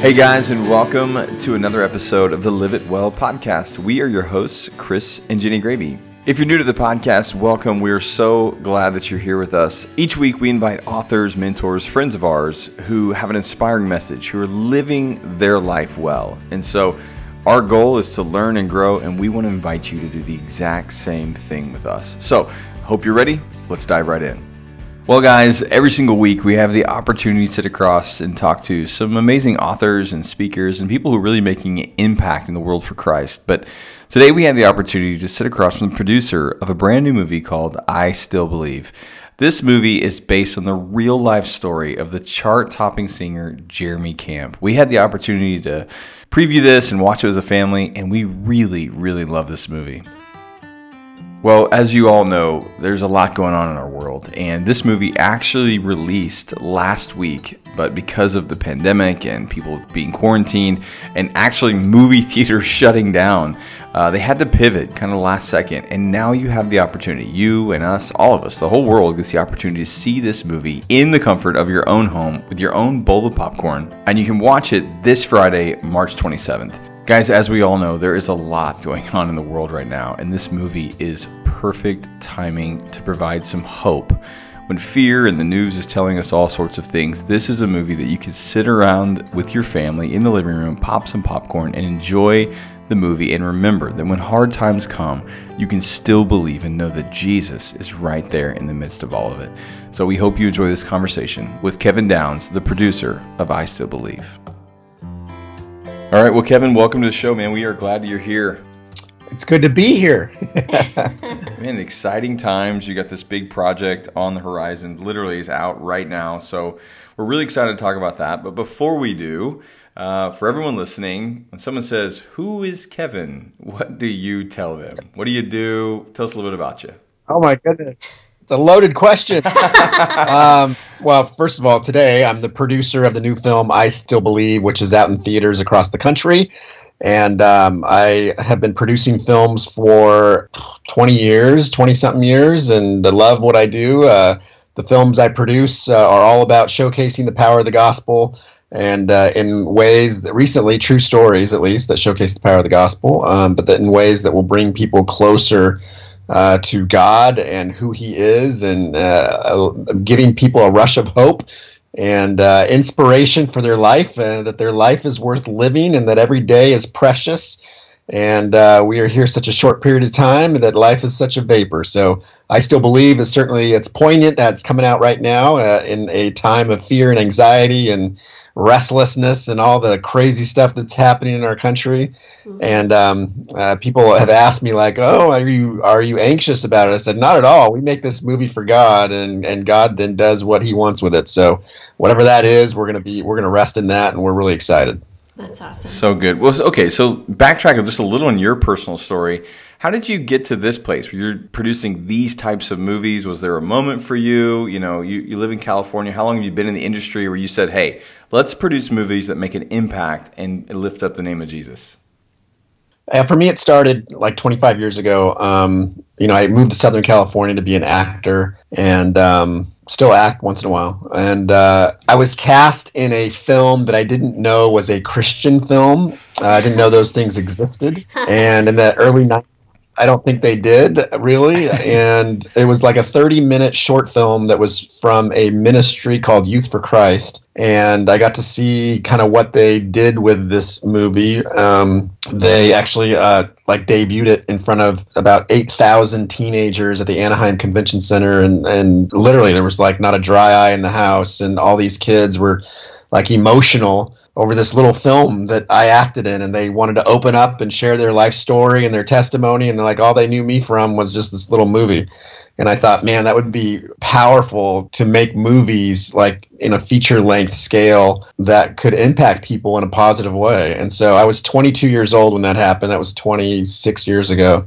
Hey guys, and welcome to another episode of the Live It Well podcast. We are your hosts, Chris and Jenni Graebe. If you're new to the podcast, welcome. We are so glad that you're here with us. Each week, we invite authors, mentors, friends of ours who have an inspiring message, who are living their life well. And so, our goal is to learn and grow, and we want to invite you to do the exact same thing with us. So, hope you're ready. Let's dive right in. Well, guys, every single week we have the opportunity to sit across and talk to some amazing authors and speakers and people who are really making an impact in the world for Christ. But today we have the opportunity to sit across from the producer of a brand new movie called I Still Believe. This movie is based on the real life story of the chart topping singer Jeremy Camp. We had the opportunity to preview this and watch it as a family, and we really, really love this movie. Well, as you all know, there's a lot going on in our world, and this movie actually released last week, but because of the pandemic and people being quarantined and actually movie theaters shutting down, uh, they had to pivot kind of last second. And now you have the opportunity, you and us, all of us, the whole world gets the opportunity to see this movie in the comfort of your own home with your own bowl of popcorn, and you can watch it this Friday, March 27th. Guys, as we all know, there is a lot going on in the world right now, and this movie is perfect timing to provide some hope. When fear and the news is telling us all sorts of things, this is a movie that you can sit around with your family in the living room, pop some popcorn, and enjoy the movie. And remember that when hard times come, you can still believe and know that Jesus is right there in the midst of all of it. So we hope you enjoy this conversation with Kevin Downes, the producer of I Still Believe. All right. Well, Kevin, welcome to the show, man. We are glad you're here. It's good to be here. man, exciting times. You got this big project on the horizon. Literally is out right now. So we're really excited to talk about that. But before we do, uh, for everyone listening, when someone says, Who is Kevin? What do you tell them? What do you do? Tell us a little bit about you. Oh, my goodness. It's a loaded question. um, well, first of all, today I'm the producer of the new film I Still Believe, which is out in theaters across the country. And um, I have been producing films for 20 years, 20 something years, and I love what I do. Uh, the films I produce uh, are all about showcasing the power of the gospel and uh, in ways that recently, true stories at least, that showcase the power of the gospel, um, but that in ways that will bring people closer uh, to God and who He is, and uh, giving people a rush of hope and uh, inspiration for their life, and that their life is worth living, and that every day is precious. And uh, we are here such a short period of time that life is such a vapor. So I still believe it's certainly it's poignant that's coming out right now uh, in a time of fear and anxiety and restlessness and all the crazy stuff that's happening in our country. Mm-hmm. And um, uh, people have asked me like, "Oh, are you are you anxious about it?" I said, "Not at all. We make this movie for God, and and God then does what He wants with it. So whatever that is, we're gonna be we're gonna rest in that, and we're really excited." That's awesome. So good. Well, okay. So backtracking just a little on your personal story. How did you get to this place where you're producing these types of movies? Was there a moment for you? You know, you, you live in California. How long have you been in the industry where you said, hey, let's produce movies that make an impact and lift up the name of Jesus? For me, it started like 25 years ago. Um, you know, I moved to Southern California to be an actor and um, still act once in a while. And uh, I was cast in a film that I didn't know was a Christian film. Uh, I didn't know those things existed. And in the early 90s, I don't think they did really. and it was like a 30 minute short film that was from a ministry called Youth for Christ. And I got to see kind of what they did with this movie. Um, they actually uh, like debuted it in front of about 8,000 teenagers at the Anaheim Convention Center. And, and literally, there was like not a dry eye in the house. And all these kids were like emotional over this little film that I acted in, and they wanted to open up and share their life story and their testimony, and like all they knew me from was just this little movie. And I thought, man, that would be powerful to make movies like in a feature length scale that could impact people in a positive way. And so I was 22 years old when that happened. That was 26 years ago.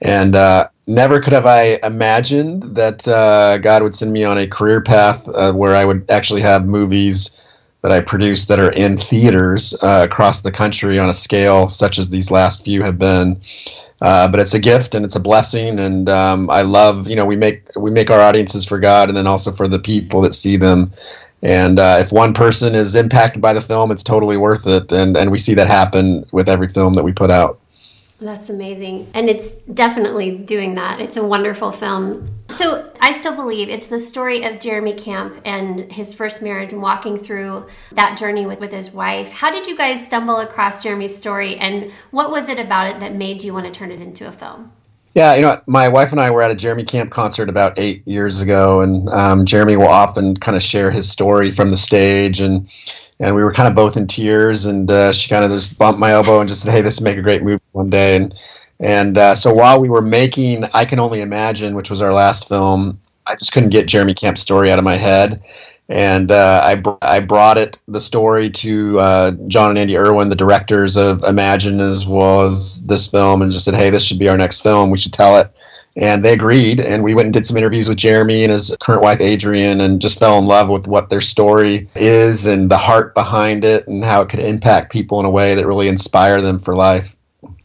And uh, never could have I imagined that uh, God would send me on a career path uh, where I would actually have movies that I produce that are in theaters uh, across the country on a scale such as these last few have been. Uh, but it's a gift and it's a blessing, and um, I love you know we make we make our audiences for God, and then also for the people that see them. And uh, if one person is impacted by the film, it's totally worth it. And and we see that happen with every film that we put out. That's amazing. And it's definitely doing that. It's a wonderful film. So I still believe it's the story of Jeremy Camp and his first marriage and walking through that journey with, with his wife. How did you guys stumble across Jeremy's story and what was it about it that made you want to turn it into a film? Yeah, you know, my wife and I were at a Jeremy Camp concert about eight years ago, and um, Jeremy will often kind of share his story from the stage, and and we were kind of both in tears, and uh, she kind of just bumped my elbow and just said, "Hey, this would make a great movie one day," and and uh, so while we were making I Can Only Imagine, which was our last film, I just couldn't get Jeremy Camp's story out of my head and uh, I, br- I brought it the story to uh, Jon and Andy Erwin, the directors of Imagine, as well this film, and just said, "Hey, this should be our next film. We should tell it." And they agreed, and we went and did some interviews with Jeremy and his current wife Adrienne and just fell in love with what their story is and the heart behind it, and how it could impact people in a way that really inspire them for life.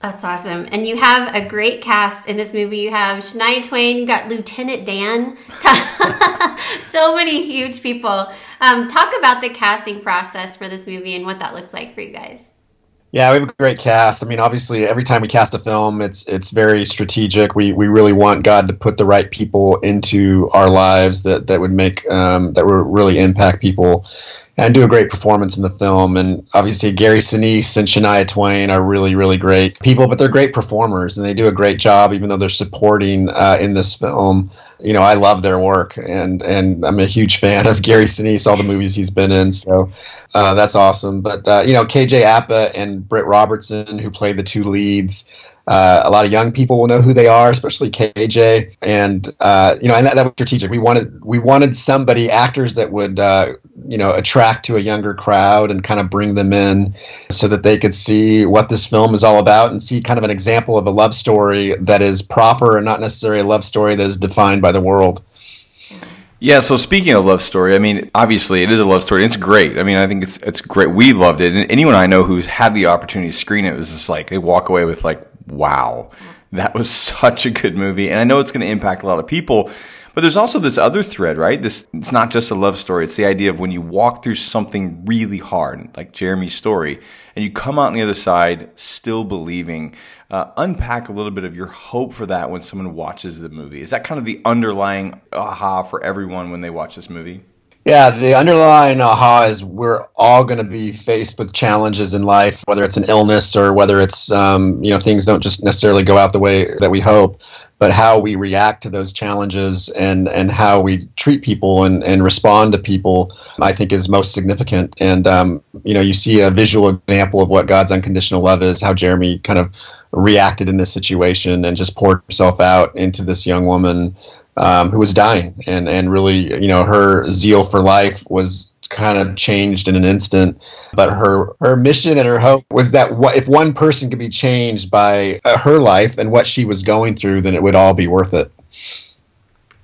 That's awesome. And you have a great cast in this movie. You have Shania Twain, you got Lieutenant Dan, so many huge people. Um, talk about the casting process for this movie and what that looks like for you guys. Yeah, we have a great cast. I mean, obviously, every time we cast a film, it's it's very strategic. We we really want God to put the right people into our lives that that would make um, that would really impact people and do a great performance in the film. And obviously, Gary Sinise and Shania Twain are really, really great people, but they're great performers and they do a great job, even though they're supporting uh, in this film. You know, I love their work, and and I'm a huge fan of Gary Sinise, all the movies he's been in. So uh, that's awesome. But uh, you know, KJ Apa and Britt Robertson, who play the two leads. Uh, a lot of young people will know who they are, especially KJ, and uh, you know, and that, that, was strategic. We wanted we wanted somebody actors that would uh, you know attract to a younger crowd and kind of bring them in so that they could see what this film is all about and see kind of an example of a love story that is proper and not necessarily a love story that is defined by the world. Yeah, so speaking of love story, I mean, obviously it is a love story. It's great. I mean, I think it's it's great. We loved it, and anyone I know who's had the opportunity to screen it was just like they walk away with like, wow, that was such a good movie. And I know it's going to impact a lot of people. But there's also this other thread, right? This it's not just a love story. It's the idea of when you walk through something really hard, like Jeremy's story, and you come out on the other side still believing. Uh, unpack a little bit of your hope for that when someone watches the movie. Is that kind of the underlying aha for everyone when they watch this movie? Yeah, the underlying aha is we're all going to be faced with challenges in life, whether it's an illness or whether it's um, you know things don't just necessarily go out the way that we hope, but how we react to those challenges and and how we treat people and and respond to people, I think is most significant. And um, you know, you see a visual example of what God's unconditional love is, how Jeremy kind of reacted in this situation and just poured himself out into this young woman um, who was dying, and and really, you know, her zeal for life was kind of changed in an instant. But her her mission and her hope was that what, if one person could be changed by uh, her life and what she was going through, then it would all be worth it.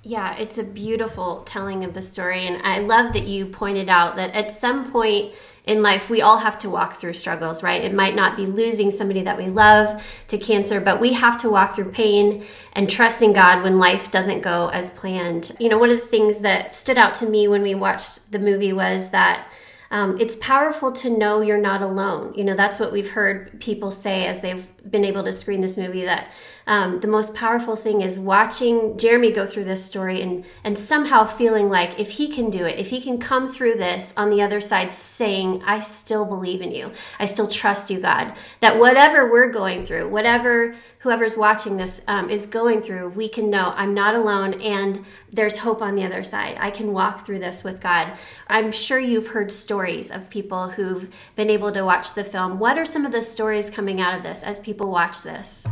Yeah, it's a beautiful telling of the story, and I love that you pointed out that at some point in life, we all have to walk through struggles, right? It might not be losing somebody that we love to cancer, but we have to walk through pain and trusting God when life doesn't go as planned. You know, one of the things that stood out to me when we watched the movie was that um, it's powerful to know you're not alone. You know, that's what we've heard people say as they've been able to screen this movie that um, the most powerful thing is watching Jeremy go through this story and and somehow feeling like if he can do it, if he can come through this on the other side, saying, "I still believe in you, I still trust you, God." That whatever we're going through, whatever whoever's watching this um, is going through, we can know I'm not alone and there's hope on the other side. I can walk through this with God. I'm sure you've heard stories of people who've been able to watch the film. What are some of the stories coming out of this as people watch this?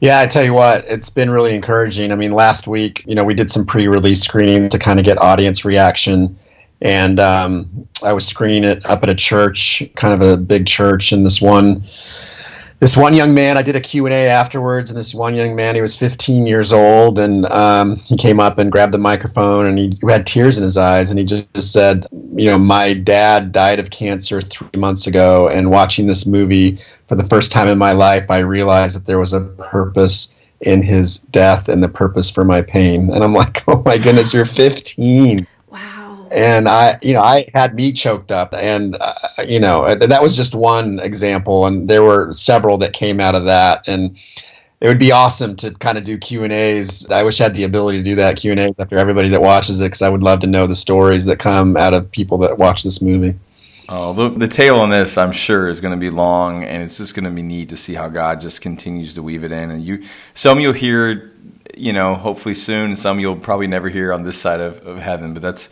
Yeah, I tell you what, it's been really encouraging. I mean, last week, you know, we did some pre-release screening to kind of get audience reaction, and um, I was screening it up at a church, kind of a big church, and this one this one young man i did a q&a afterwards and this one young man he was 15 years old and um, he came up and grabbed the microphone and he had tears in his eyes and he just, just said you know my dad died of cancer three months ago and watching this movie for the first time in my life i realized that there was a purpose in his death and the purpose for my pain. And i'm like oh my goodness you're 15 wow and I, you know, I had me choked up, and uh, you know, that was just one example, and there were several that came out of that, and it would be awesome to kind of do Q and A's. I wish I had the ability to do that Q and A's after everybody that watches it, because I would love to know the stories that come out of people that watch this movie. Oh, the, the tail on this, I'm sure, is going to be long, and it's just going to be neat to see how God just continues to weave it in. And you, some you'll hear, you know, hopefully soon. Some you'll probably never hear on this side of, of heaven. But that's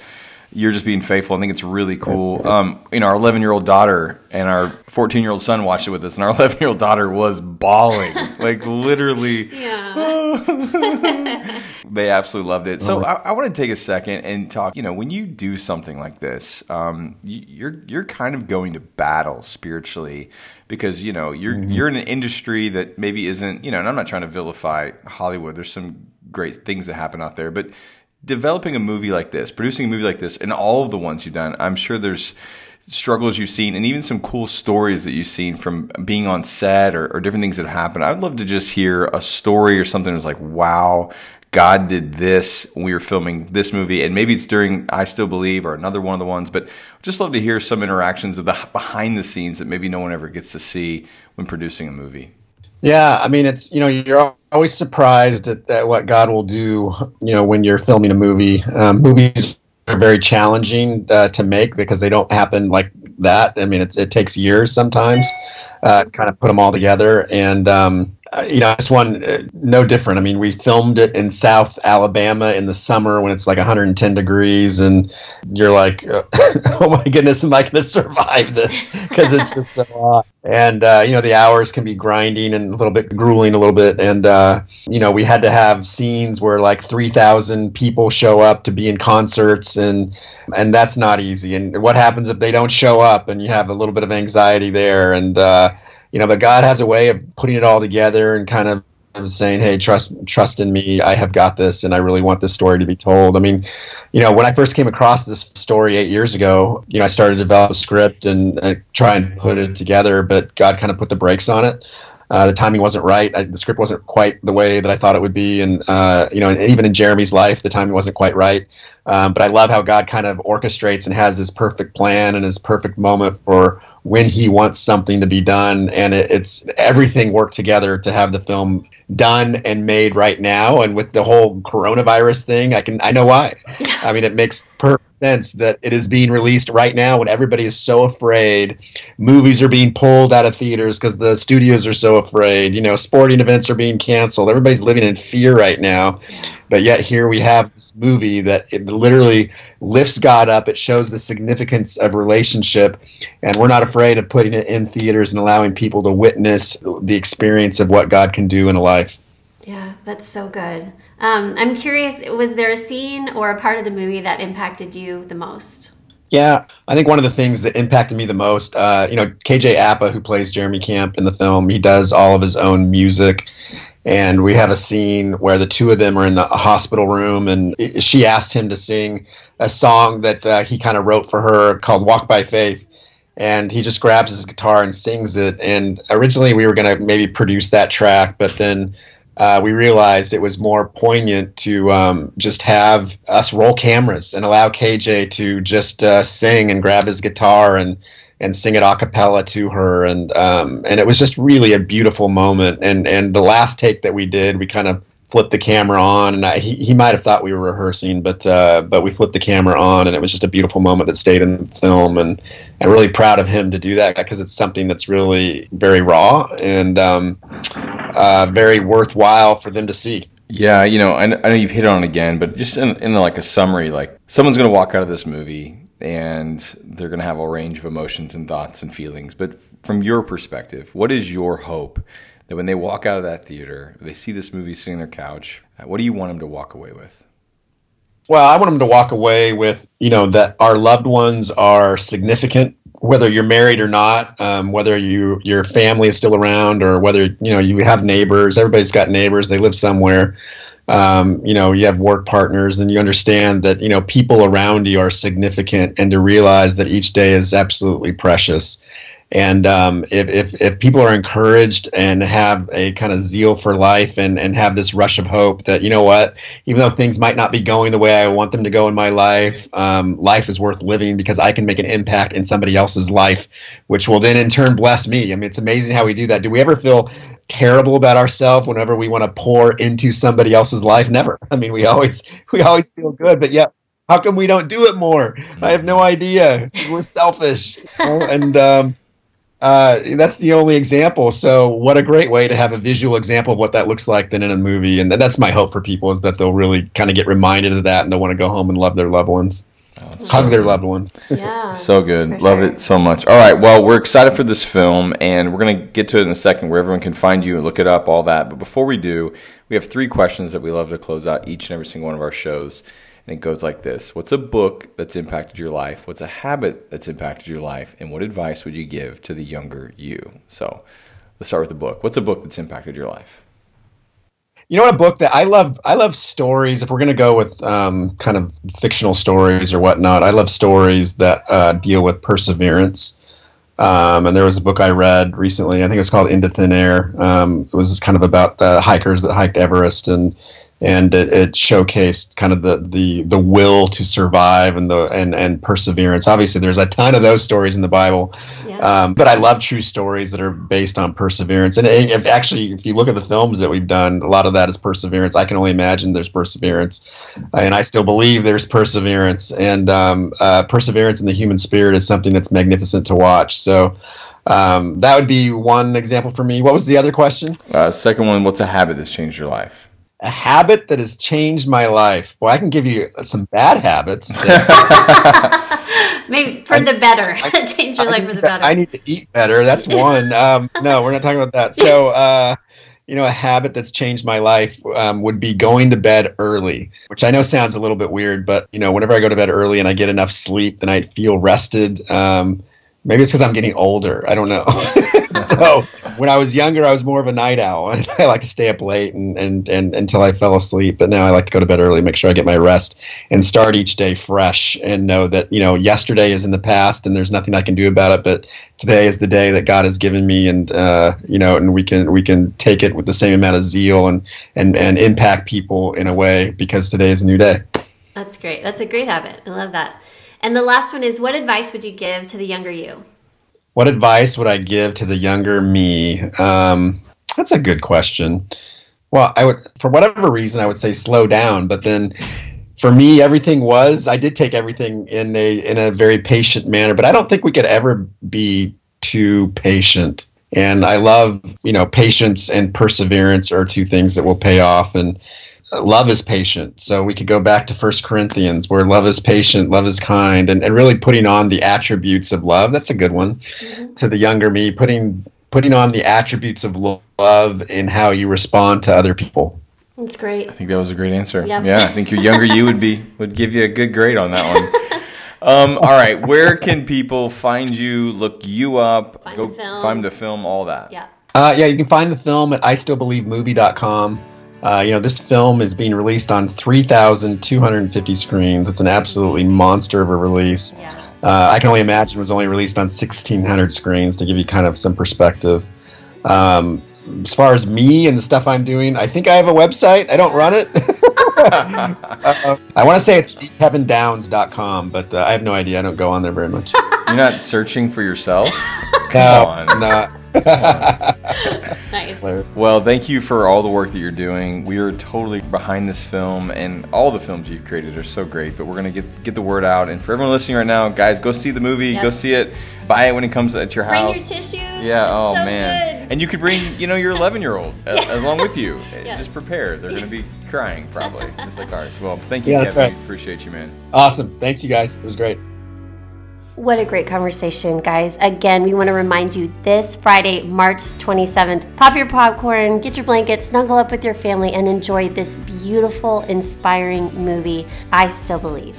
you're just being faithful. I think it's really cool. Um, you know, our 11 year old daughter and our 14 year old son watched it with us, and our 11 year old daughter was bawling, like literally. Yeah. they absolutely loved it. So I, I want to take a second and talk. You know, when you do something like this, um, you, you're you're kind of going to battle spiritually because you know you're mm-hmm. you're in an industry that maybe isn't. You know, and I'm not trying to vilify Hollywood. There's some great things that happen out there, but developing a movie like this, producing a movie like this, and all of the ones you've done, I'm sure there's struggles you've seen and even some cool stories that you've seen from being on set or, or different things that happen. I'd love to just hear a story or something that's like, wow, God did this when we were filming this movie, and maybe it's during I Still Believe or another one of the ones, but just love to hear some interactions of the behind the scenes that maybe no one ever gets to see when producing a movie. Yeah, I mean, it's you know you're always surprised at, at what God will do. You know, when you're filming a movie, um, movies are very challenging uh, to make because they don't happen like that. I mean, it takes years sometimes uh, to kind of put them all together, and um, uh, you know, this one uh, no different. I mean, we filmed it in South Alabama in the summer when it's like 110 degrees, and you're like, oh my goodness, am I going to survive this? Because it's just so hot. And uh, you know, the hours can be grinding and a little bit grueling, a little bit. And uh, you know, we had to have scenes where like 3,000 people show up to be in concerts, and and that's not easy. And what happens if they don't show up, and you have a little bit of anxiety there, and uh, you know, but God has a way of putting it all together and kind of saying, "Hey, trust trust in me. I have got this, and I really want this story to be told." I mean, you know, when I first came across this story eight years ago, you know, I started to develop a script and uh, try and put it together, but God kind of put the brakes on it. Uh, the timing wasn't right. I, the script wasn't quite the way that I thought it would be, and uh, you know, even in Jeremy's life, the timing wasn't quite right. Um, but I love how God kind of orchestrates and has his perfect plan and his perfect moment for when he wants something to be done, and it, it's everything worked together to have the film done and made right now. And with the whole coronavirus thing, I can I know why. I mean, it makes perfect sense that it is being released right now when everybody is so afraid. Movies are being pulled out of theaters because the studios are so afraid. You know, sporting events are being canceled. Everybody's living in fear right now. But yet here we have this movie that it literally lifts God up. It shows the significance of relationship, and we're not afraid of putting it in theaters and allowing people to witness the experience of what God can do in a life. Yeah, that's so good. Um, I'm curious, was there a scene or a part of the movie that impacted you the most? Yeah, I think one of the things that impacted me the most, uh, you know, KJ Apa, who plays Jeremy Camp in the film, he does all of his own music. And we have a scene where the two of them are in the hospital room, and she asked him to sing a song that uh, he kind of wrote for her called Walk by Faith. And he just grabs his guitar and sings it. And originally we were going to maybe produce that track, but then uh, we realized it was more poignant to um, just have us roll cameras and allow KJ to just uh, sing and grab his guitar and and sing it a cappella to her. And um, and it was just really a beautiful moment. And and the last take that we did we kind of flipped the camera on. And I, he, he might have thought we were rehearsing but uh, but we flipped the camera on and it was just a beautiful moment that stayed in the film. And I'm really proud of him to do that because it's something that's really very raw and um, uh, very worthwhile for them to see. Yeah, you know, I, know you've hit on it again, but just in, in like a summary, like someone's going to walk out of this movie and they're going to have a range of emotions and thoughts and feelings. But from your perspective, what is your hope that when they walk out of that theater, they see this movie sitting on their couch, what do you want them to walk away with? Well, I want them to walk away with, you know, that our loved ones are significant, whether you're married or not, um, whether you your family is still around, or whether you know you have neighbors. Everybody's got neighbors; they live somewhere. Um, you know, you have work partners, and you understand that you know people around you are significant, and to realize that each day is absolutely precious And um, if, if, if people are encouraged and have a kind of zeal for life and, and have this rush of hope that, you know what, even though things might not be going the way I want them to go in my life, um, life is worth living because I can make an impact in somebody else's life, which will then in turn bless me. I mean, it's amazing how we do that. Do we ever feel terrible about ourselves whenever we want to pour into somebody else's life? Never. I mean, we always we always feel good, but yeah how come we don't do it more? I have no idea. We're selfish, you know? and um, uh, that's the only example. So, what a great way to have a visual example of what that looks like than in a movie. And that's my hope for people is that they'll really kind of get reminded of that and they'll want to go home and love their loved ones, hug so their loved ones. Yeah, so good. Love sure. it so much. All right, well, we're excited for this film, and we're gonna get to it in a second, where everyone can find you and look it up, all that. But before we do, we have three questions that we love to close out each and every single one of our shows. And it goes like this What's a book that's impacted your life? What's a habit that's impacted your life? And what advice would you give to the younger you? So let's start with the book. What's a book that's impacted your life? You know what a book that I love I love stories. If we're gonna go with um, kind of fictional stories or whatnot, I love stories that uh, deal with perseverance. Um, and there was a book I read recently. I think it was called Into Thin Air. Um, it was kind of about the hikers that hiked Everest, and and it, it, showcased kind of the, the the will to survive and the and and perseverance. Obviously, there's a ton of those stories in the Bible, yeah. um, but I love true stories that are based on perseverance. And if actually, if you look at the films that we've done, a lot of that is perseverance. I can only imagine there's perseverance, and I still believe there's perseverance. And um, uh, perseverance in the human spirit is something that's magnificent to watch. So. Um, that would be one example for me. What was the other question? Uh, second one, what's a habit that's changed your life? A habit that has changed my life. Well, I can give you some bad habits. Maybe for I, the better. I, Change your life for the better. I need to eat better. That's one. Um, no, we're not talking about that. So, uh, you know, a habit that's changed my life um, would be going to bed early, which I know sounds a little bit weird, but you know, whenever I go to bed early and I get enough sleep, then I feel rested. Um, maybe it's because I'm getting older. I don't know. so when I was younger, I was more of a night owl. I like to stay up late and, and, and until I fell asleep. But now I like to go to bed early, make sure I get my rest, and start each day fresh, and know that you know yesterday is in the past, and there's nothing I can do about it. But today is the day that God has given me, and uh, you know, and we can we can take it with the same amount of zeal and and and impact people in a way because today is a new day. That's great. That's a great habit. I love that. And the last one is what advice would you give to the younger you? What advice would I give to the younger me? Um, that's a good question. Well, I would, for whatever reason, I would say slow down. But then, for me, everything was. I did take everything in a in a very patient manner. But I don't think we could ever be too patient. And I love, you know, patience and perseverance are two things that will pay off. And love is patient. So we could go back to First Corinthians where love is patient, love is kind, and, and really putting on the attributes of love. That's a good one. Mm-hmm. To the younger me, putting putting on the attributes of love in how you respond to other people. That's great. I think that was a great answer. Yep. Yeah, I think your younger you would be would give you a good grade on that one. Um, all right, where can people find you, look you up, find go the film. find the film, all that? Yeah. Uh, yeah, you can find the film at istillbelievemovie.com. Uh, you know, this film is being released on 3,250 screens. It's an absolutely monster of a release. Yeah. Uh, I can only imagine it was only released on 1,600 screens to give you kind of some perspective. Um, as far as me and the stuff I'm doing, I think I have a website. I don't run it. uh, I want to say it's kevinDownes.com, but uh, I have no idea. I don't go on there very much. You're not searching for yourself? no, not. nice. Well, thank you for all the work that you're doing. We are totally behind this film, and all the films you've created are so great. But we're gonna get get the word out, and for everyone listening right now, guys, go see the movie. Yep. Go see it. Buy it when it comes at your bring house. Bring your tissues. Yeah. It's oh so man. Good. And you could bring, you know, your 11 year old along with you. yes. Just prepare. They're gonna be crying probably, just like ours. Well, thank you, yeah, Kevin. Right. Appreciate you, man. Awesome. Thanks, you guys. It was great. What a great conversation, guys. Again, we want to remind you this Friday, March 27th, pop your popcorn, get your blanket, snuggle up with your family, and enjoy this beautiful, inspiring movie, I Still Believe.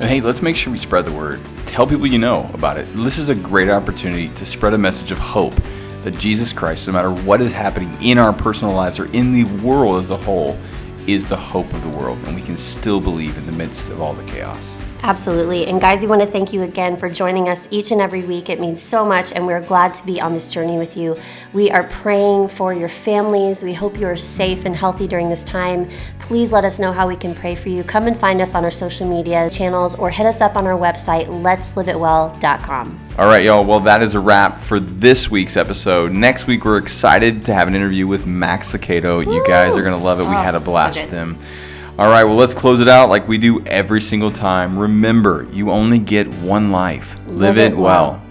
And hey, let's make sure we spread the word. Tell people you know about it. This is a great opportunity to spread a message of hope that Jesus Christ, no matter what is happening in our personal lives or in the world as a whole, is the hope of the world, and we can still believe in the midst of all the chaos. Absolutely. And guys, we want to thank you again for joining us each and every week. It means so much, and we're glad to be on this journey with you. We are praying for your families. We hope you are safe and healthy during this time. Please let us know how we can pray for you. Come and find us on our social media channels or hit us up on our website, let'sliveitwell.com. All right, y'all. Well, that is a wrap for this week's episode. Next week, we're excited to have an interview with Max Lucado. You guys are going to love it. We Oh, had a blast so with him. All right, well, let's close it out like we do every single time. Remember, you only get one life. Live, Live it well. well.